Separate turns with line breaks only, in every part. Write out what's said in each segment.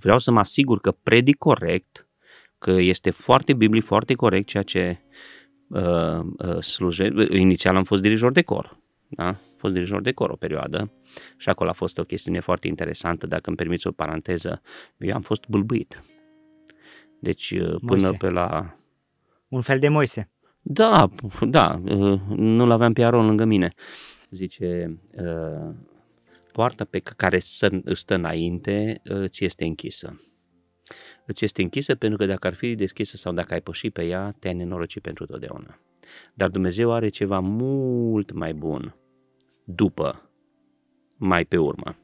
vreau să mă asigur că predic corect, că este foarte biblic, foarte corect ceea ce uh, uh, sluje. Inițial am fost dirijor de cor, da? Am fost dirijor de cor o perioadă și acolo a fost o chestiune foarte interesantă, dacă îmi permiți o paranteză, eu am fost bâlbâit. Deci uh, până Moise. pe la...
Un fel de Moise.
Da, da, uh, nu-l aveam pe Aron lângă mine. Zice, uh, poarta pe care stă înainte ți este închisă. Îți este închisă pentru că dacă ar fi deschisă sau dacă ai păși pe ea, te-ai nenorocit pentru totdeauna. Dar Dumnezeu are ceva mult mai bun după, mai pe urmă.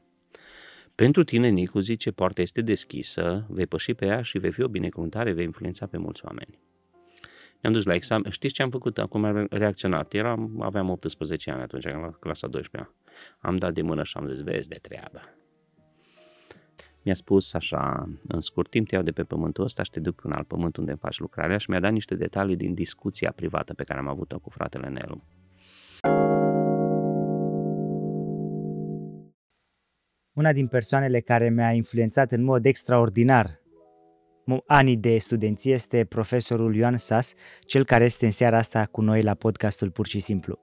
Pentru tine, Nicu, zice, poarta este deschisă, vei păși pe ea și vei fi o binecuvântare, vei influența pe mulți oameni. Ne-am dus la examen. Știți ce am făcut? Acum am reacționat. Eram, aveam 18 ani atunci, la clasa 12 Am dat de mână și am zis, vezi de treabă. Mi-a spus așa, în scurt timp te iau de pe pământul ăsta și te duc pe un alt pământ unde faci lucrarea și mi-a dat niște detalii din discuția privată pe care am avut-o cu fratele Nelu.
Una din persoanele care mi-a influențat în mod extraordinar anii de studenție este profesorul Ioan Sas, cel care este în seara asta cu noi la podcastul Pur și Simplu.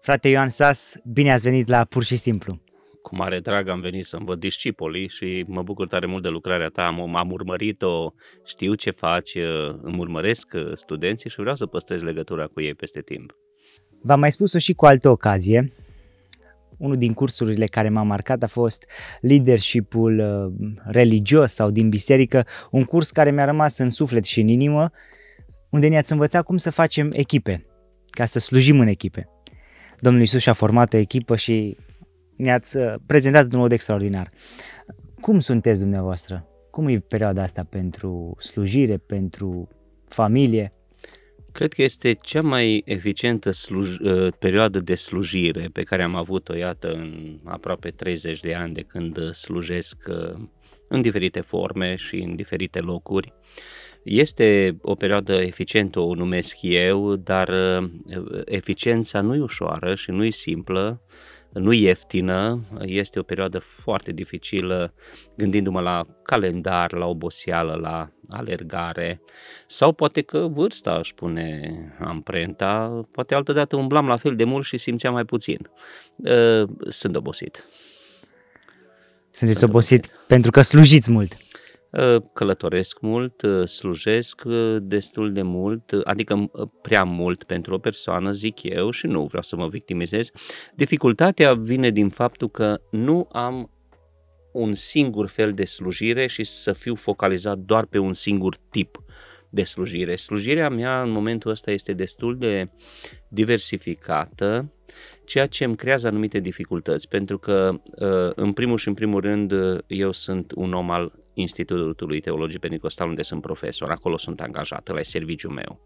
Frate Ioan Sas, bine ați venit la Pur și Simplu.
Cu mare drag am venit să-mi văd discipolii și mă bucur tare mult de lucrarea ta. Am, am urmărit-o, știu ce faci, îmi urmăresc studenții și vreau să păstrez legătura cu ei peste timp.
V-am mai spus-o și cu altă ocazie, unul din cursurile care m-a marcat a fost leadership-ul uh, religios sau din biserică, un curs care mi-a rămas în suflet și în inimă, unde ne-ați învățat cum să facem echipe, ca să slujim în echipe. Domnul Iisus și-a format o echipă și ne-ați uh, prezentat într-un mod extraordinar. Cum sunteți dumneavoastră? Cum e perioada asta pentru slujire, pentru familie?
Cred că este cea mai eficientă sluj- uh, perioadă de slujire pe care am avut-o, iată, în aproape 30 de ani de când slujesc uh, în diferite forme și în diferite locuri. Este o perioadă eficientă, o numesc eu, dar uh, eficiența nu e ușoară și nu e simplă nu ieftină, este o perioadă foarte dificilă gândindu-mă la calendar, la oboseală, la alergare sau poate că vârsta își pune amprenta, poate altădată umblam la fel de mult și simțeam mai puțin. Ă, sunt obosit.
Sunteți Sunt obosit, obosit pentru că slujiți mult.
Ă, călătoresc mult, ă, slujesc ă, destul de mult, adică prea mult pentru o persoană, zic eu, și nu vreau să mă victimizez. Dificultatea vine din faptul că nu am un singur fel de slujire și să fiu focalizat doar pe un singur tip de slujire. Slujirea mea în momentul ăsta este destul de diversificată, ceea ce îmi creează anumite dificultăți, pentru că în primul și în primul rând eu sunt un om al Institutului Teologii Pentecostal unde sunt profesor, acolo sunt angajat, la serviciul meu.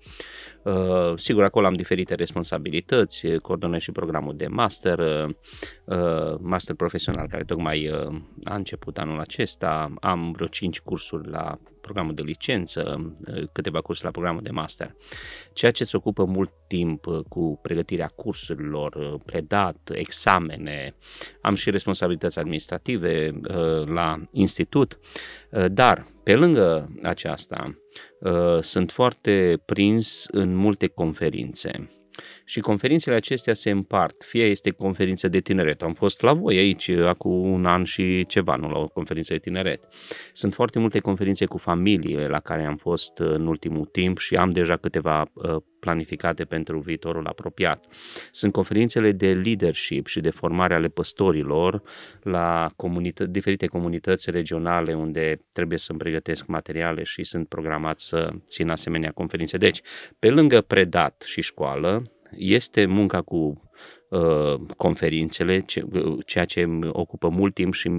Uh, sigur, acolo am diferite responsabilități, coordonez și programul de master, uh, master profesional care tocmai uh, a început anul acesta, am vreo 5 cursuri la programul de licență, câteva cursuri la programul de master, ceea ce se ocupă mult timp cu pregătirea cursurilor, predat, examene, am și responsabilități administrative la institut, dar pe lângă aceasta sunt foarte prins în multe conferințe și conferințele acestea se împart. Fie este conferință de tineret. Am fost la voi aici acum un an și ceva, nu la o conferință de tineret. Sunt foarte multe conferințe cu familiile la care am fost în ultimul timp și am deja câteva uh, planificate pentru viitorul apropiat. Sunt conferințele de leadership și de formare ale păstorilor la comunită- diferite comunități regionale unde trebuie să-mi pregătesc materiale și sunt programat să țin asemenea conferințe. Deci, pe lângă predat și școală, este munca cu uh, conferințele, ce, ceea ce îmi ocupă mult timp și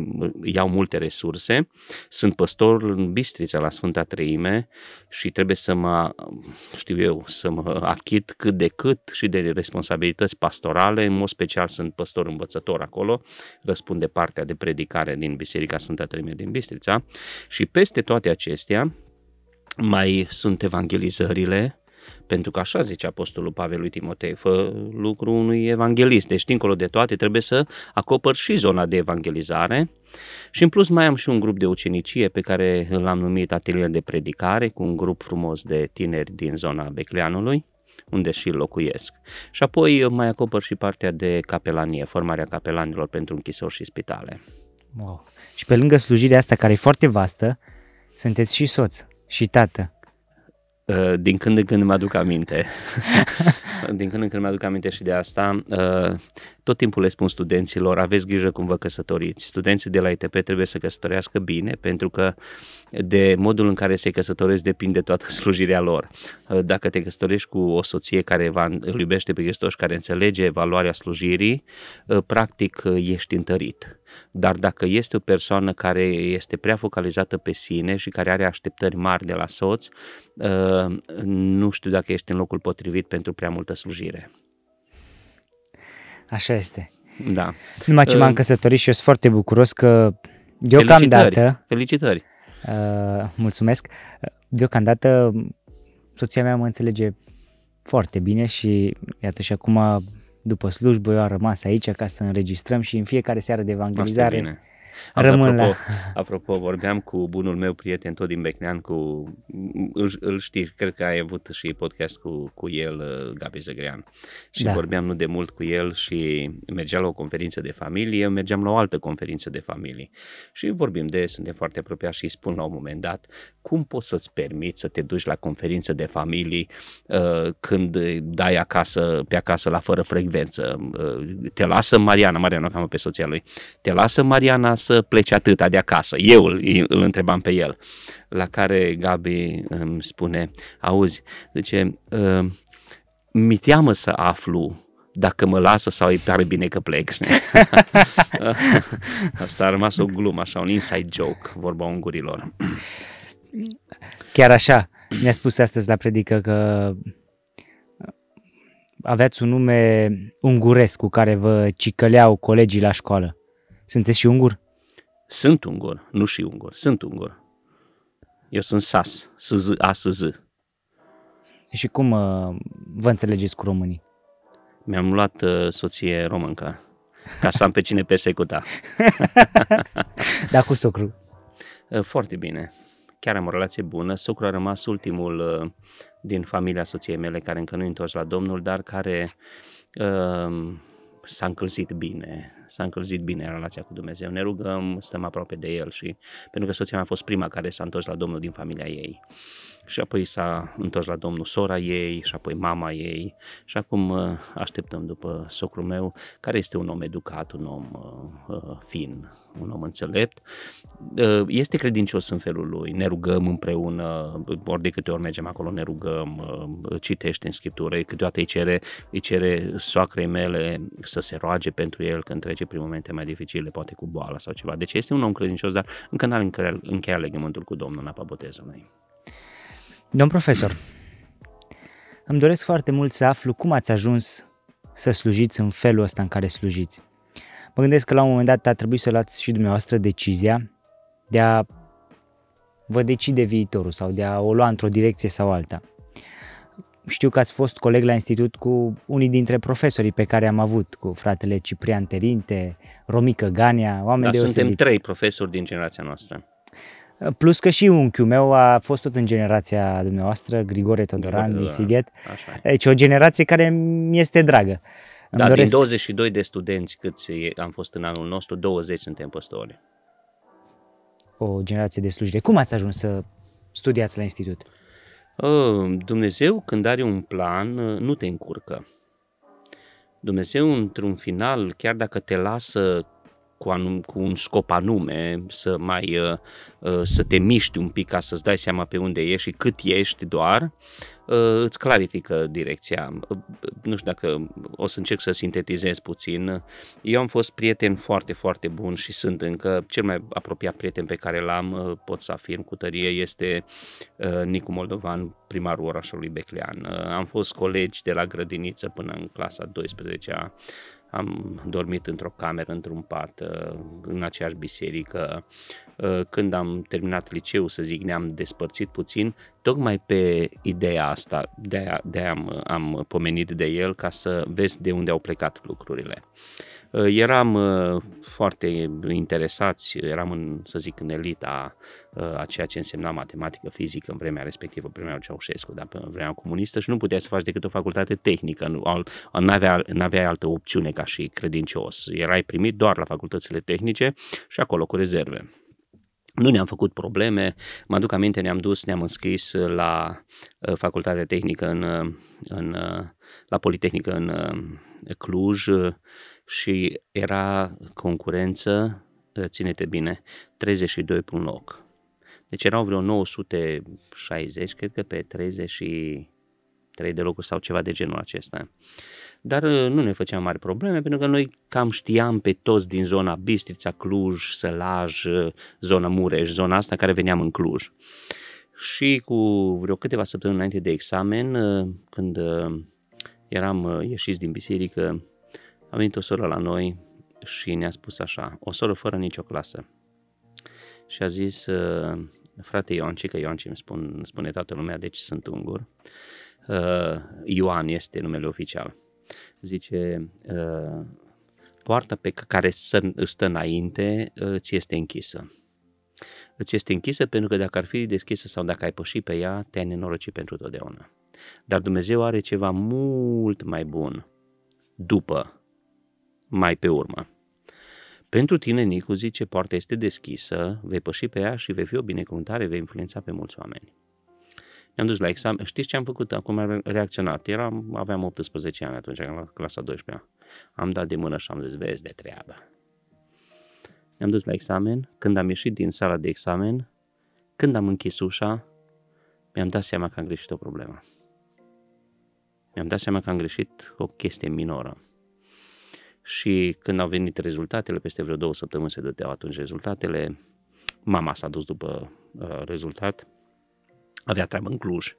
iau multe resurse. Sunt păstor în Bistrița la Sfânta Treime și trebuie să mă, știu eu, să mă achit cât de cât și de responsabilități pastorale. În mod special sunt păstor învățător acolo, răspund de partea de predicare din Biserica Sfânta Treime din Bistrița și peste toate acestea mai sunt evangelizările, Pentru că așa zice Apostolul Pavel lui Timotei, fă lucru unui evanghelist. Deci, dincolo de toate, trebuie să acopăr și zona de evangelizare. Și în plus mai am și un grup de ucenicie pe care l-am numit Atelier de Predicare, cu un grup frumos de tineri din zona Becleanului unde și locuiesc. Și apoi mai acopăr și partea de capelanie, formarea capelanilor pentru închisori și spitale.
Wow. Și pe lângă slujirea asta, care e foarte vastă, sunteți și soț și tată.
Uh, din când în când mă aduc aminte. Din când în când mă aduc aminte și de asta. Uh, tot timpul le spun studenților, aveți grijă cum vă căsătoriți. Studenții de la ITP trebuie să căsătorească bine, pentru că de modul în care se căsătoresc depinde toată slujirea lor. Uh, dacă te căsătorești cu o soție care va, îl iubește pe Hristos, care înțelege valoarea slujirii, practic ești întărit. Dar dacă este o persoană care este prea focalizată pe sine și care are așteptări mari de la soț, uh, nu știu dacă ești în locul potrivit pentru prea multă slujire.
Așa este.
Da.
Numai ce m-am uh, căsătorit și eu sunt foarte bucuros că deocamdată...
Felicitări! Felicitări.
Uh, mulțumesc! Deocamdată soția mea mă înțelege foarte bine și iată și acum după slujbă eu am rămas aici ca să înregistrăm și în fiecare seară de evangelizare Rămân
apropo,
la...
apropo, vorbeam cu bunul meu prieten tot din Becnean, cu, îl, îl știi, cred că ai avut și podcast cu, cu el, uh, Gabi Zăgrean. Și da. vorbeam nu de mult cu el și mergeam la o conferință de familie, mergeam la o altă conferință de familie. Și vorbim de, suntem foarte apropiați și îi spun la un moment dat, cum poți să-ți permiți să te duci la conferință de familie uh, când dai acasă, pe acasă la fără frecvență? Uh, te lasă Mariana, Mariana, cam pe soția lui, te lasă Mariana să plece atâta de acasă? Eu îl, îl întrebam pe el. La care Gabi îmi spune, auzi, zice, uh, mi teamă să aflu dacă mă lasă sau îi pare bine că plec. Asta a rămas o glumă, așa, un inside joke, vorba ungurilor.
Chiar așa, mi-a spus astăzi la predică că aveați un nume unguresc cu care vă cicăleau colegii la școală. Sunteți și ungur?
Sunt ungur, nu și ungur, sunt ungur. Eu sunt sas, SZ, ASZ.
Și cum uh, vă înțelegeți cu românii?
Mi-am luat uh, soție româncă, ca să am pe cine persecuta.
Dar cu socru?
Uh, foarte bine. Chiar am o relație bună. Socru a rămas ultimul uh, din familia soției mele care încă nu întors la Domnul, dar care uh, s-a încălzit bine, s-a încălzit bine relația cu Dumnezeu. Ne rugăm, stăm aproape de El și pentru că soția mea a fost prima care s-a întors la Domnul din familia ei. Și apoi s-a întors la Domnul sora ei și apoi mama ei și acum uh, așteptăm după socrul meu, care este un om educat, un om uh, uh fin, un om înțelept. Uh, este credincios în felul lui, ne rugăm împreună, ori de câte ori mergem acolo ne rugăm, uh, citește în Scriptură, câteodată îi cere, îi cere soacrei mele să se roage pentru el când trece prin momente mai dificile, poate cu boala sau ceva. Deci este un om credincios, dar încă n-a încheiat legământul cu Domnul în apa botezului.
Domn profesor, îmi doresc foarte mult să aflu cum ați ajuns să slujiți în felul ăsta în care slujiți. Mă gândesc că la un moment dat a trebuit să luați și dumneavoastră decizia de a vă decide viitorul sau de a o lua într-o direcție sau alta. Știu că ați fost coleg la institut cu unii dintre profesorii pe care am avut, cu fratele Ciprian Terinte, Romică Gania, oameni da, deosebiți.
suntem trei profesori din generația noastră.
Plus că și unchiul meu a fost tot în generația dumneavoastră, Grigore Todoran din Sighet. Deci o generație care mi este dragă.
Da, doresc... din 22 de studenți câți am fost în anul nostru, 20 suntem păstori.
O generație de slujire. Cum ați ajuns să studiați la institut?
Dumnezeu, când are un plan, nu te încurcă. Dumnezeu, într-un final, chiar dacă te lasă cu, anum, cu un scop anume, să mai uh, uh, să te miști un pic ca să-ți dai seama pe unde ești și cât ești doar, uh, îți clarifică direcția. Nu știu dacă o să încerc să sintetizez puțin. Eu am fost prieten foarte, foarte bun și sunt încă cel mai apropiat prieten pe care l-am, pot să afirm cu tărie, este Nicu Moldovan, primarul orașului Beclean. Am fost colegi de la grădiniță până în clasa 12-a am dormit într-o cameră, într-un pat, uh, în aceeași biserică. Uh, când am terminat liceu, să zic, ne-am despărțit puțin, tocmai pe ideea asta, de-aia, de-aia am, am pomenit de el, ca să vezi de unde au plecat lucrurile. Uh, eram uh, foarte interesați, eram în, să zic, în elita a ceea ce însemna matematică, fizică în vremea respectivă, vremea Ceaușescu, dar pe vremea comunistă și nu puteai să faci decât o facultate tehnică, nu avea, n-aveai altă opțiune ca și credincios. Erai primit doar la facultățile tehnice și acolo cu rezerve. Nu ne-am făcut probleme, mă aduc aminte, ne-am dus, ne-am înscris la uh, facultatea tehnică în, uh, în, uh, la Politehnică în Cluj și era concurență, ține-te bine, 32 pe un loc. Deci erau vreo 960, cred că pe 33 de locuri sau ceva de genul acesta. Dar uh, nu ne făceam mari probleme pentru că noi cam știam pe toți din zona Bistrița, Cluj, Sălaj, uh, zona Mureș, zona asta care veneam în Cluj. Și cu vreo câteva săptămâni înainte de examen, uh, când eram ieșiți din biserică, a venit o soră la noi și ne-a spus așa, o soră fără nicio clasă. Și a zis, frate Ionci, că Ionci îmi spun, spune toată lumea, deci sunt ungur, Ioan este numele oficial zice, uh, poarta pe care stă înainte uh, ți este închisă. Îți este închisă pentru că dacă ar fi deschisă sau dacă ai pășit pe ea, te-ai nenorocit pentru totdeauna. Dar Dumnezeu are ceva mult mai bun după, mai pe urmă. Pentru tine, Nicu, zice, poarta este deschisă, vei păși pe ea și vei fi o binecuvântare, vei influența pe mulți oameni. Ne-am dus la examen. Știți ce am făcut? Acum am reacționat. Eram, aveam 18 ani atunci, la clasa 12 Am dat de mână și am zis, vezi de treabă. Ne-am dus la examen. Când am ieșit din sala de examen, când am închis ușa, mi-am dat seama că am greșit o problemă. Mi-am dat seama că am greșit o chestie minoră. Și când au venit rezultatele, peste vreo două săptămâni se dădeau atunci rezultatele, mama s-a dus după uh, rezultat avea treabă în Cluj.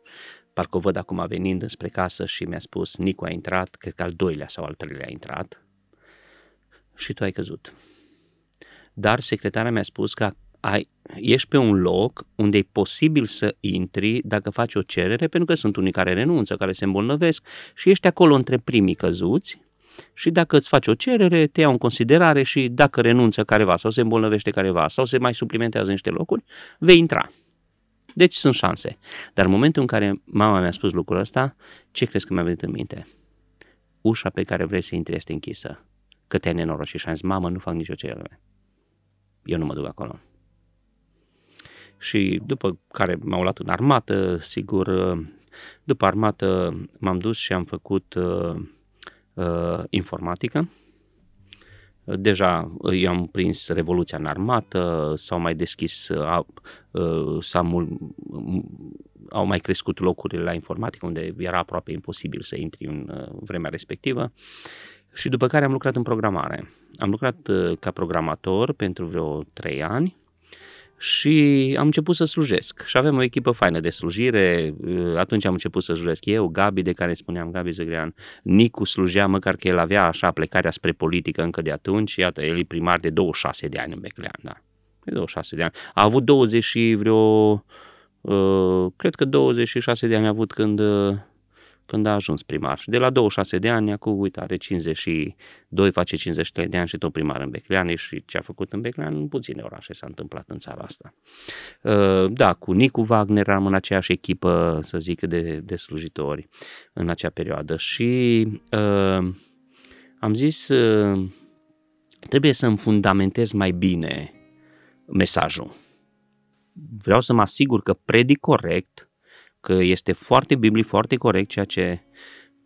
Parcă o văd acum venind spre casă și mi-a spus, Nicu a intrat, cred că al doilea sau al treilea a intrat și tu ai căzut. Dar secretara mi-a spus că ai, ești pe un loc unde e posibil să intri dacă faci o cerere, pentru că sunt unii care renunță, care se îmbolnăvesc și ești acolo între primii căzuți și dacă îți faci o cerere, te iau în considerare și dacă renunță careva sau se îmbolnăvește careva sau se mai suplimentează niște locuri, vei intra. Deci sunt șanse. Dar în momentul în care mama mi-a spus lucrul ăsta, ce crezi că mi-a venit în minte? Ușa pe care vrei să intri este închisă. Că te-ai nenorocit și am zis, mamă, nu fac nicio cerere. Eu nu mă duc acolo. Și după care m-au luat în armată, sigur, după armată m-am dus și am făcut uh, uh, informatică Deja i-am prins revoluția în armată, s-au mai deschis, s mul, au mai crescut locurile la informatică unde era aproape imposibil să intri în vremea respectivă și după care am lucrat în programare. Am lucrat ca programator pentru vreo trei ani și am început să slujesc. Și avem o echipă faină de slujire, atunci am început să slujesc eu, Gabi de care spuneam, Gabi Zăgrean, Nicu slujea măcar că el avea așa plecarea spre politică încă de atunci, iată, el e primar de 26 de ani în Beclean, da, de 26 de ani. A avut 20 și vreo, uh, cred că 26 de ani a avut când uh, când a ajuns primar. Și de la 26 de ani, acum, uite, are 52, face 53 de ani și tot primar în Becleane și ce a făcut în Becleane, în puține orașe s-a întâmplat în țara asta. Uh, da, cu Nicu Wagner am în aceeași echipă, să zic, de, de slujitori în acea perioadă și uh, am zis uh, trebuie să-mi fundamentez mai bine mesajul. Vreau să mă asigur că predic corect, că este foarte biblic, foarte corect ceea ce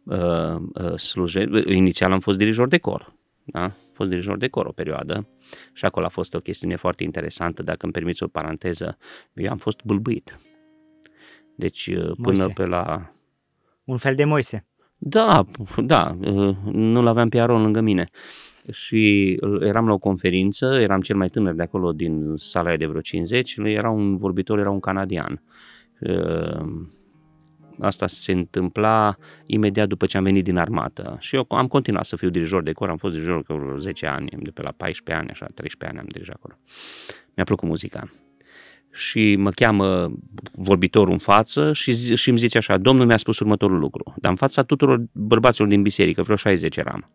uh, uh, sluje. Inițial am fost dirijor de cor, da? Am fost dirijor de cor o perioadă și acolo a fost o chestiune foarte interesantă, dacă îmi permiți o paranteză, eu am fost bâlbâit. Deci uh, până Moise. pe la...
Un fel de
Da, da, uh, nu-l aveam pe Aron lângă mine. Și eram la o conferință, eram cel mai tânăr de acolo din sala de vreo 50, era un vorbitor, era un canadian. Ehm, asta se întâmpla imediat după ce am venit din armată și eu am continuat să fiu dirijor de cor, am fost dirijor de 10 ani, de pe la 14 ani, așa, 13 ani am dirijat acolo. Mi-a plăcut muzica. Și mă cheamă vorbitorul în față și, zi, și îmi zice așa, domnul mi-a spus următorul lucru, dar în fața tuturor bărbaților din biserică, vreo 60 eram.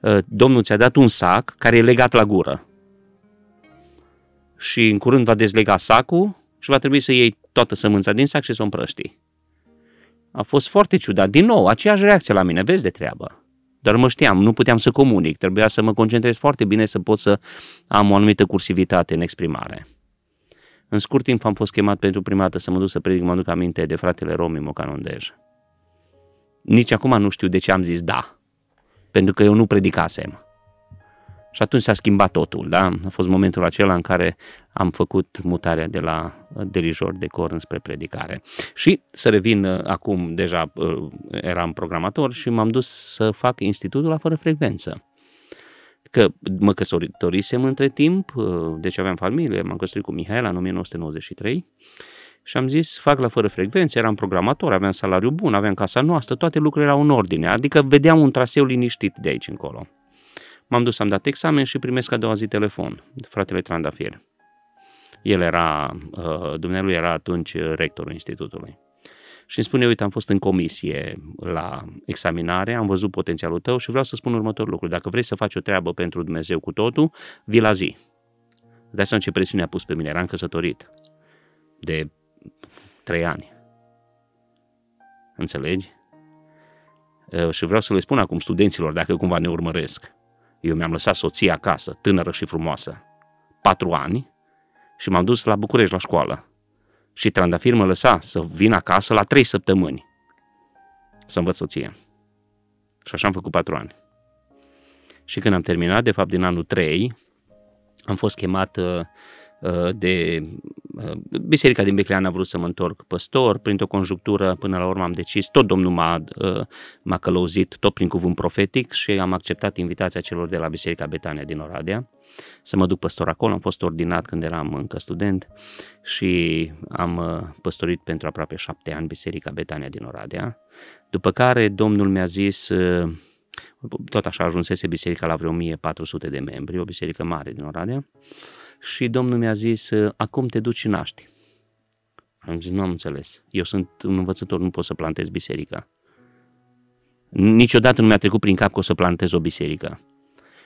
Uh, domnul ți-a dat un sac care e legat la gură. Și în curând va dezlega sacul și va trebui să iei toată sămânța din sac și să o împrăști. A fost foarte ciudat. Din nou, aceeași reacție la mine, vezi de treabă. Dar mă știam, nu puteam să comunic, trebuia să mă concentrez foarte bine să pot să am o anumită cursivitate în exprimare. În scurt timp am fost chemat pentru prima dată să mă duc să predic, mă duc aminte de fratele Romi Mocanondej. Nici acum nu știu de ce am zis da, pentru că eu nu predicasem. Și atunci s-a schimbat totul, da? A fost momentul acela în care am făcut mutarea de la dirijor de cor înspre predicare. Și să revin uh, acum, deja uh, eram programator și m-am dus să fac institutul la fără frecvență. Că mă căsătorisem între timp, uh, deci aveam familie, m-am căsătorit cu Mihaela în 1993 și am zis, fac la fără frecvență, eram programator, aveam salariu bun, aveam casa noastră, toate lucrurile erau în ordine, adică vedeam un traseu liniștit de aici încolo. M-am dus, am dat examen și primesc a doua zi telefon, fratele Trandafir. El era, uh, dumnealui era atunci rectorul institutului. Și îmi spune, uite, am fost în comisie la examinare, am văzut potențialul tău și vreau să spun următorul lucru. Dacă vrei să faci o treabă pentru Dumnezeu cu totul, vii la zi. Dar seama ce presiune a pus pe mine, eram căsătorit de trei ani. Înțelegi? Uh, și vreau să le spun acum studenților, dacă cumva ne urmăresc. Eu mi-am lăsat soția acasă, tânără și frumoasă, patru ani, și m-am dus la București la școală. Și Trandafir mă lăsa să vin acasă la trei săptămâni să învăț soția. Și așa am făcut patru ani. Și când am terminat, de fapt din anul 3, am fost chemat uh, uh, de uh, Biserica din Beclean a vrut să mă întorc păstor, printr-o conjunctură, până la urmă am decis, tot Domnul m-a, m-a călăuzit, tot prin cuvânt profetic și am acceptat invitația celor de la Biserica Betania din Oradea să mă duc păstor acolo. Am fost ordinat când eram încă student și am uh, păstorit pentru aproape șapte ani Biserica Betania din Oradea. După care Domnul mi-a zis, uh, tot așa ajunsese biserica la vreo 1400 de membri, o biserică mare din Oradea, și Domnul mi-a zis, uh, acum te duci și naști. Am zis, nu am înțeles. Eu sunt un învățător, nu pot să plantez biserica. Niciodată nu mi-a trecut prin cap că o să plantez o biserică.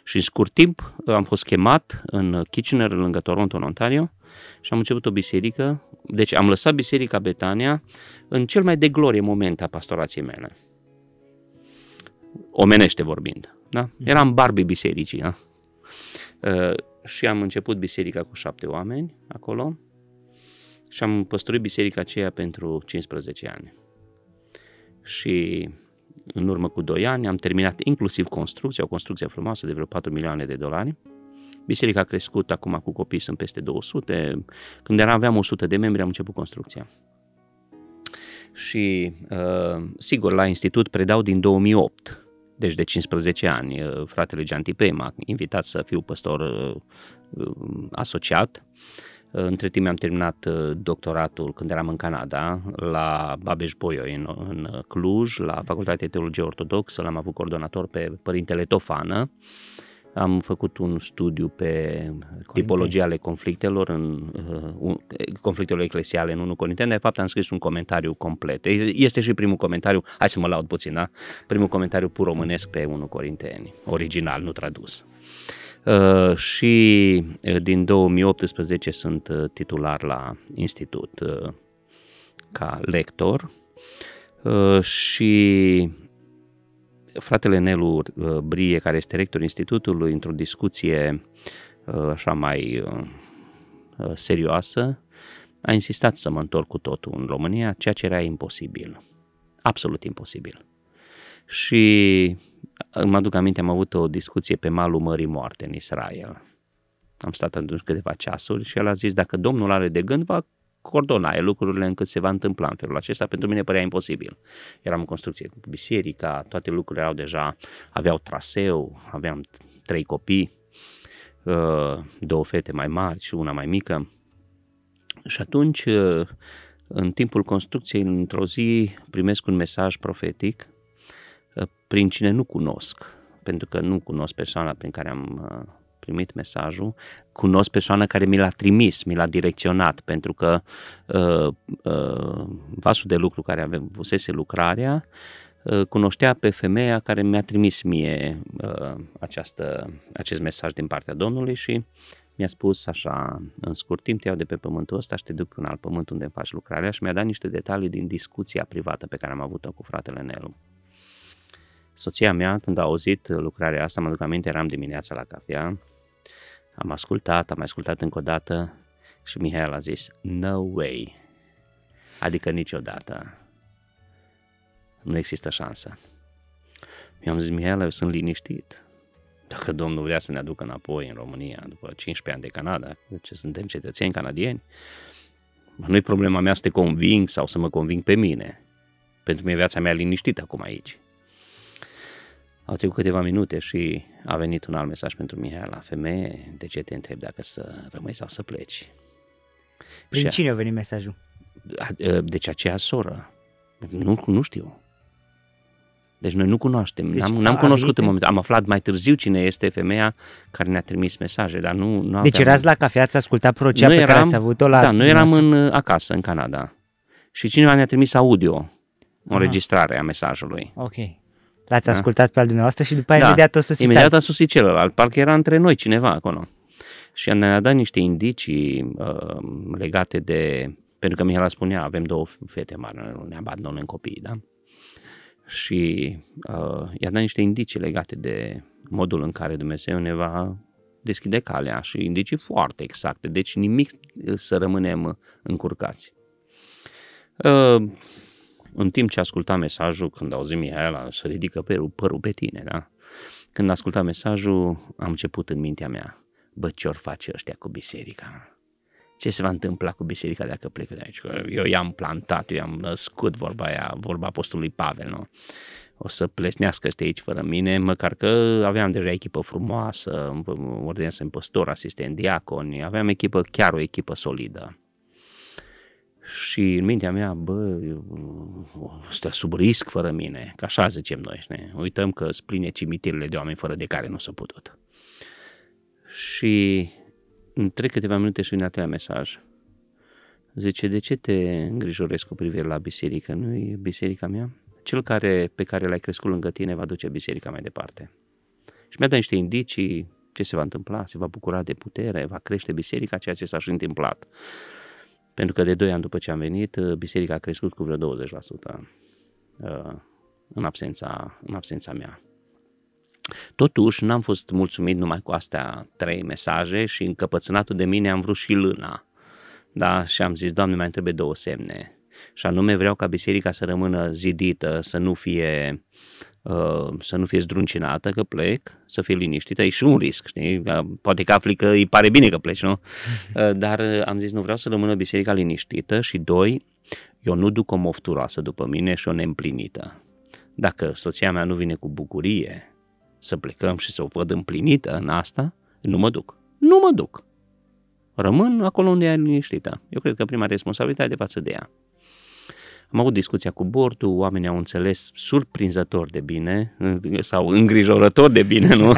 Și în scurt timp am fost chemat în Kitchener, lângă Toronto, în Ontario, și am început o biserică. Deci am lăsat biserica Betania în cel mai de glorie moment a pastorației mele. Omenește vorbind. Da? Mhm. Eram Barbie bisericii. Da? Uh, și am început biserica cu șapte oameni acolo și am păstorit biserica aceea pentru 15 ani. Și în urmă cu 2 ani, am terminat inclusiv construcția, o construcție frumoasă de vreo 4 milioane de dolari. Biserica a crescut, acum cu copii sunt peste 200. Când eram, aveam 100 de membri, am început construcția. Și, uh, sigur, la institut predau din 2008, deci de 15 ani. Uh, fratele Gianti Tipei m-a invitat să fiu păstor uh, asociat între timp am terminat uh, doctoratul când eram în Canada, la Babeș Bolyai în, în Cluj, la Facultatea de Teologie Ortodoxă, l-am avut coordonator pe Părintele Tofană. Am făcut un studiu pe tipologia ale conflictelor, în, uh, conflictelor eclesiale în 1 Corinteni, de fapt am scris un comentariu complet. Este și primul comentariu, hai să mă laud puțin, da? Primul comentariu pur românesc pe 1 Corinteni, original, nu tradus. Uh, și uh, din 2018 sunt uh, titular la institut ca lector și fratele Nelu Brie, care este rector institutului, într-o discuție așa mai serioasă, a insistat să mă întorc cu totul în România, ceea ce era imposibil. Absolut imposibil. Și Mă aduc aminte, am avut o discuție pe malul Mării Moarte în Israel. Am stat atunci câteva ceasuri și el a zis, dacă Domnul are de gând, va coordona lucrurile încât se va întâmpla în felul acesta. Pentru mine părea imposibil. Eram în construcție cu biserica, toate lucrurile erau deja, aveau traseu, aveam trei copii, uh, două fete mai mari și una mai mică. Și atunci, uh, în timpul construcției, într-o zi, primesc un mesaj profetic prin cine nu cunosc, pentru că nu cunosc persoana prin care am uh, primit mesajul, cunosc persoana care mi l-a trimis, mi l-a direcționat, pentru că uh, uh, vasul de lucru care avusese lucrarea uh, cunoștea pe femeia care mi-a trimis mie uh, această, acest mesaj din partea Domnului și mi-a spus așa, în scurt timp te iau de pe pământul ăsta și te duc pe un alt pământ unde faci lucrarea și mi-a dat niște detalii din discuția privată pe care am avut-o cu fratele Nelu. Soția mea, când a auzit lucrarea asta, mă duc aminte, eram dimineața la cafea, am ascultat, am ascultat încă o dată și Mihail a zis, no way, adică niciodată, nu există șansă. Mi-am zis, Mihail, eu sunt liniștit, dacă Domnul vrea să ne aducă înapoi în România după 15 ani de Canada, ce suntem cetățeni canadieni, nu e problema mea să te conving sau să mă conving pe mine. Pentru mine viața mea liniștită acum aici. Au trecut câteva minute și a venit un alt mesaj pentru Mihai la femeie, de ce te întreb dacă să rămâi sau să pleci.
Prin și cine a venit mesajul?
Deci aceea soră. Nu, nu știu. Deci noi nu cunoaștem, deci, n-am, n-am cunoscut în momentul, am aflat mai târziu cine este femeia care ne-a trimis mesaje, dar nu, nu
Deci aveam... erați la cafea, ați ascultat procea pe eram, care ați avut-o la...
Da, noi eram în, acasă, în Canada. Și cineva ne-a trimis audio, o înregistrare a mesajului.
Ok. L-ați da? ascultat pe al dumneavoastră și după aia
da.
imediat a sosit
Imediat a sosit celălalt, parcă era între noi cineva acolo. Și ne-a dat niște indicii uh, legate de... Pentru că Mihela spunea, avem două fete mari, nu ne abandonăm copiii, da? și uh, i-a dat niște indicii legate de modul în care Dumnezeu ne va deschide calea și indicii foarte exacte, deci nimic să rămânem încurcați. Uh, în timp ce ascultam mesajul, când auzi Mihaela să ridică părul, părul pe tine, da? Când ascultam mesajul, am început în mintea mea, bă, ce-or face ăștia cu biserica? ce se va întâmpla cu biserica dacă plec de aici. Eu i-am plantat, eu i-am născut vorba aia, vorba apostolului Pavel, nu? O să plesnească ăștia aici fără mine, măcar că aveam deja echipă frumoasă, în păstor, asistent, diaconi, aveam echipă, chiar o echipă solidă. Și în mintea mea, bă, stă sub risc fără mine, că așa zicem noi, ne uităm că spline cimitirele de oameni fără de care nu s-a putut. Și trec câteva minute și vine al mesaj. Zice, de ce te îngrijorezi cu privire la biserică? Nu e biserica mea? Cel care, pe care l-ai crescut lângă tine va duce biserica mai departe. Și mi-a dat niște indicii ce se va întâmpla, se va bucura de putere, va crește biserica, ceea ce s-a și întâmplat. Pentru că de 2 ani după ce am venit, biserica a crescut cu vreo 20% uh, în absența, în absența mea. Totuși, n-am fost mulțumit numai cu astea trei mesaje și încăpățânatul de mine am vrut și lâna. Da? Și am zis, Doamne, mai trebuie două semne. Și anume vreau ca biserica să rămână zidită, să nu fie uh, să nu fie zdruncinată că plec, să fie liniștită, e și un risc, știi? Poate că afli că îi pare bine că pleci, nu? Uh, dar am zis, nu vreau să rămână biserica liniștită și doi, eu nu duc o mofturoasă după mine și o neîmplinită. Dacă soția mea nu vine cu bucurie să plecăm și să o văd împlinită în asta, nu mă duc. Nu mă duc. Rămân acolo unde e liniștită. Eu cred că prima responsabilitate de față de ea. Am avut discuția cu bordul, oamenii au înțeles surprinzător de bine sau îngrijorător de bine, nu?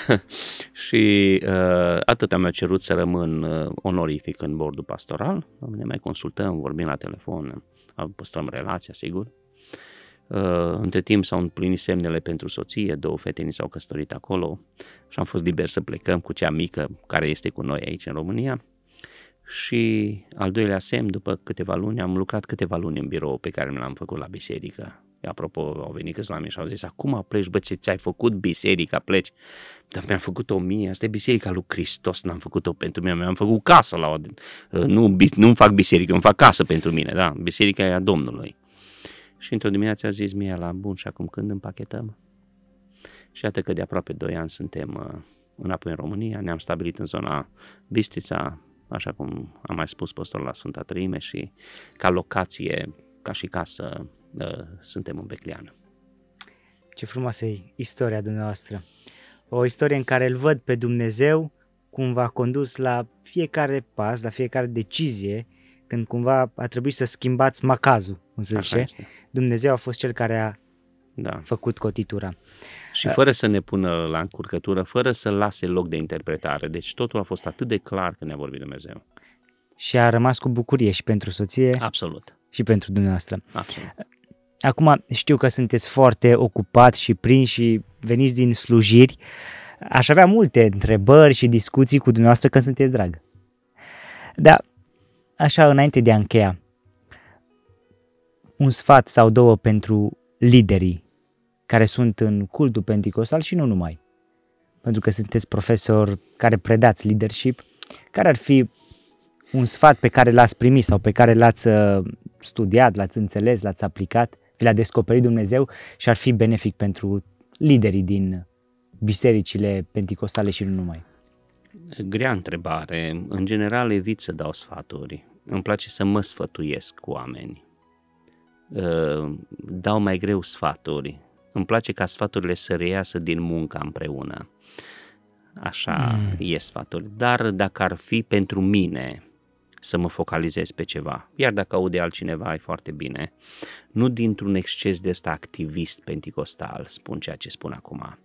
și uh, atât am cerut să rămân uh, onorific în bordul pastoral. Ne mai consultăm, vorbim la telefon, păstrăm relația, sigur. Uh, între timp s-au împlinit semnele pentru soție, două fete ni s-au căsătorit acolo și am fost liber să plecăm cu cea mică care este cu noi aici în România. Și al doilea semn, după câteva luni, am lucrat câteva luni în birou pe care mi l-am făcut la biserică. Apropo, au venit câțiva la mine și au zis, acum pleci, bă, ce ți-ai făcut biserica, pleci. Dar mi-am făcut o mie, asta e biserica lui Hristos, n-am făcut-o pentru mine, mi-am făcut casă la o... Uh, nu, nu fac biserică, îmi fac casă pentru mine, da, biserica e a Domnului. Și într-o dimineață a zis mie la bun și acum când împachetăm? Și iată că de aproape 2 ani suntem uh, înapoi în România, ne-am stabilit în zona Bistrița, așa cum am mai spus păstorul la Sfânta Trăime și ca locație, ca și casă, uh, suntem în Beclean.
Ce frumoasă e istoria dumneavoastră. O istorie în care îl văd pe Dumnezeu cum v-a condus la fiecare pas, la fiecare decizie, când cumva a trebuit să schimbați macazul, cum se zice. Dumnezeu a fost cel care a da. făcut cotitura.
Și fără să ne pună la încurcătură, fără să lase loc de interpretare. Deci totul a fost atât de clar când ne-a vorbit Dumnezeu.
Și a rămas cu bucurie și pentru soție
Absolut.
și pentru dumneavoastră.
Absolut.
Acum știu că sunteți foarte ocupat și prinși și veniți din slujiri. Aș avea multe întrebări și discuții cu dumneavoastră când sunteți drag. Dar, așa, înainte de a încheia, un sfat sau două pentru liderii care sunt în cultul pentecostal și nu numai. Pentru că sunteți profesor care predați leadership, care ar fi un sfat pe care l-ați primit sau pe care l-ați uh, studiat, l-ați înțeles, l-ați aplicat, vi l-a descoperit Dumnezeu și ar fi benefic pentru liderii din bisericile pentecostale și nu numai?
Grea întrebare. În general evit să dau sfaturi. Îmi place să mă sfătuiesc cu oameni. Uh, dau mai greu sfaturi. Îmi place ca sfaturile să reiasă din munca împreună. Așa mm. e sfatul. Dar dacă ar fi pentru mine să mă focalizez pe ceva, iar dacă aude altcineva, e foarte bine. Nu dintr-un exces de ăsta activist penticostal, spun ceea ce spun acum.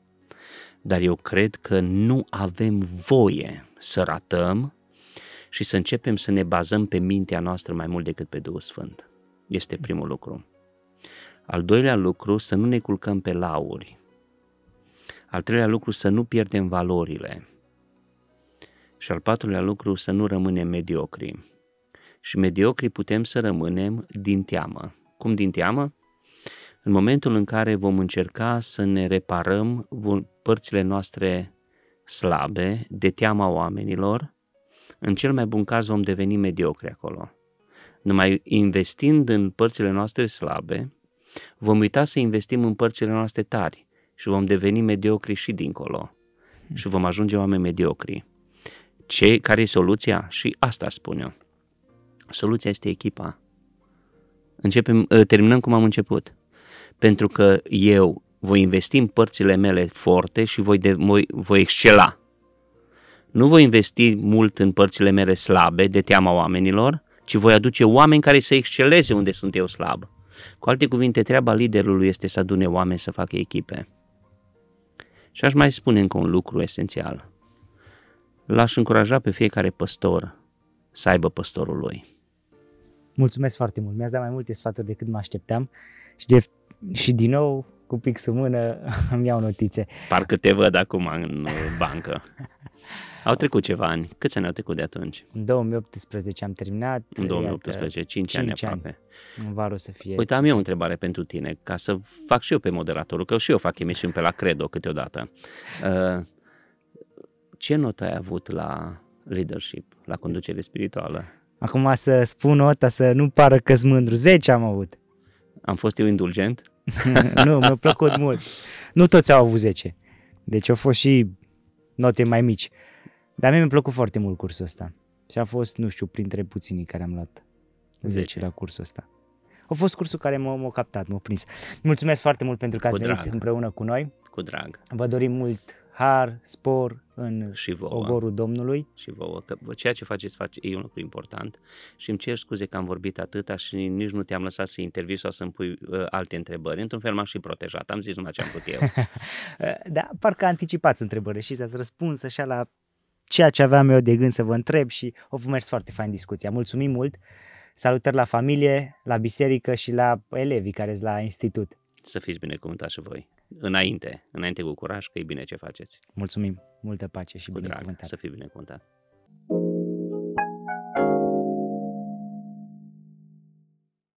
Dar eu cred că nu avem voie să ratăm și să începem să ne bazăm pe mintea noastră mai mult decât pe Duhul Sfânt. Este primul lucru. Al doilea lucru, să nu ne culcăm pe lauri. Al treilea lucru, să nu pierdem valorile. Și al patrulea lucru, să nu rămânem mediocri. Și mediocri putem să rămânem din teamă. Cum din teamă? În momentul în care vom încerca să ne reparăm părțile noastre slabe de teama oamenilor, în cel mai bun caz vom deveni mediocri acolo. Numai investind în părțile noastre slabe, vom uita să investim în părțile noastre tari și vom deveni mediocri și dincolo. Și vom ajunge oameni mediocri. Ce, care e soluția? Și asta spun eu. Soluția este echipa. Începem, ă, terminăm cum am început. Pentru că eu voi investi în părțile mele forte și voi, de, voi, voi excela. Nu voi investi mult în părțile mele slabe de teama oamenilor, ci voi aduce oameni care să exceleze unde sunt eu slab. Cu alte cuvinte, treaba liderului este să adune oameni să facă echipe. Și aș mai spune încă un lucru esențial. L-aș încuraja pe fiecare păstor să aibă păstorul lui.
Mulțumesc foarte mult. Mi-ați dat mai multe sfaturi decât mă așteptam și, de, și din nou cu pix în mână îmi iau notițe.
Parcă te văd acum în bancă. Au trecut ceva ani. Câți ani au trecut de atunci?
În 2018 am terminat.
În 2018, 5, 5 ani aproape.
În vară să fie.
Uite, am eu o întrebare pentru tine, ca să fac și eu pe moderatorul, că și eu fac emisiuni pe la Credo câteodată. Uh, ce notă ai avut la leadership, la conducere spirituală?
Acum să spun nota să nu pară că mândru. 10 am avut.
Am fost eu indulgent?
nu, mi-a plăcut mult. Nu toți au avut 10. Deci au fost și note mai mici. Dar mie mi-a plăcut foarte mult cursul ăsta. Și a fost, nu știu, printre puținii care am luat 10, 10. la cursul ăsta. A fost cursul care m-a, m-a captat, m-a prins. Mulțumesc foarte mult pentru că ați cu venit drag. împreună cu noi.
Cu drag.
Vă dorim mult har, spor în și vouă. ogorul Domnului.
Și vouă, că ceea ce faceți face, e un lucru important și îmi cer scuze că am vorbit atâta și nici nu te-am lăsat să intervii sau să-mi pui uh, alte întrebări. Într-un fel m-am și protejat, am zis numai ce am putut eu.
da, parcă anticipați întrebări și ați răspuns așa la ceea ce aveam eu de gând să vă întreb și o mers foarte fain discuția. Mulțumim mult! Salutări la familie, la biserică și la elevii care sunt la institut.
Să fiți binecuvântați și voi. Înainte, înainte cu curaj, că e bine ce faceți.
Mulțumim, multă pace și
cu
binecuvântare.
Drag, să fii binecuvântat.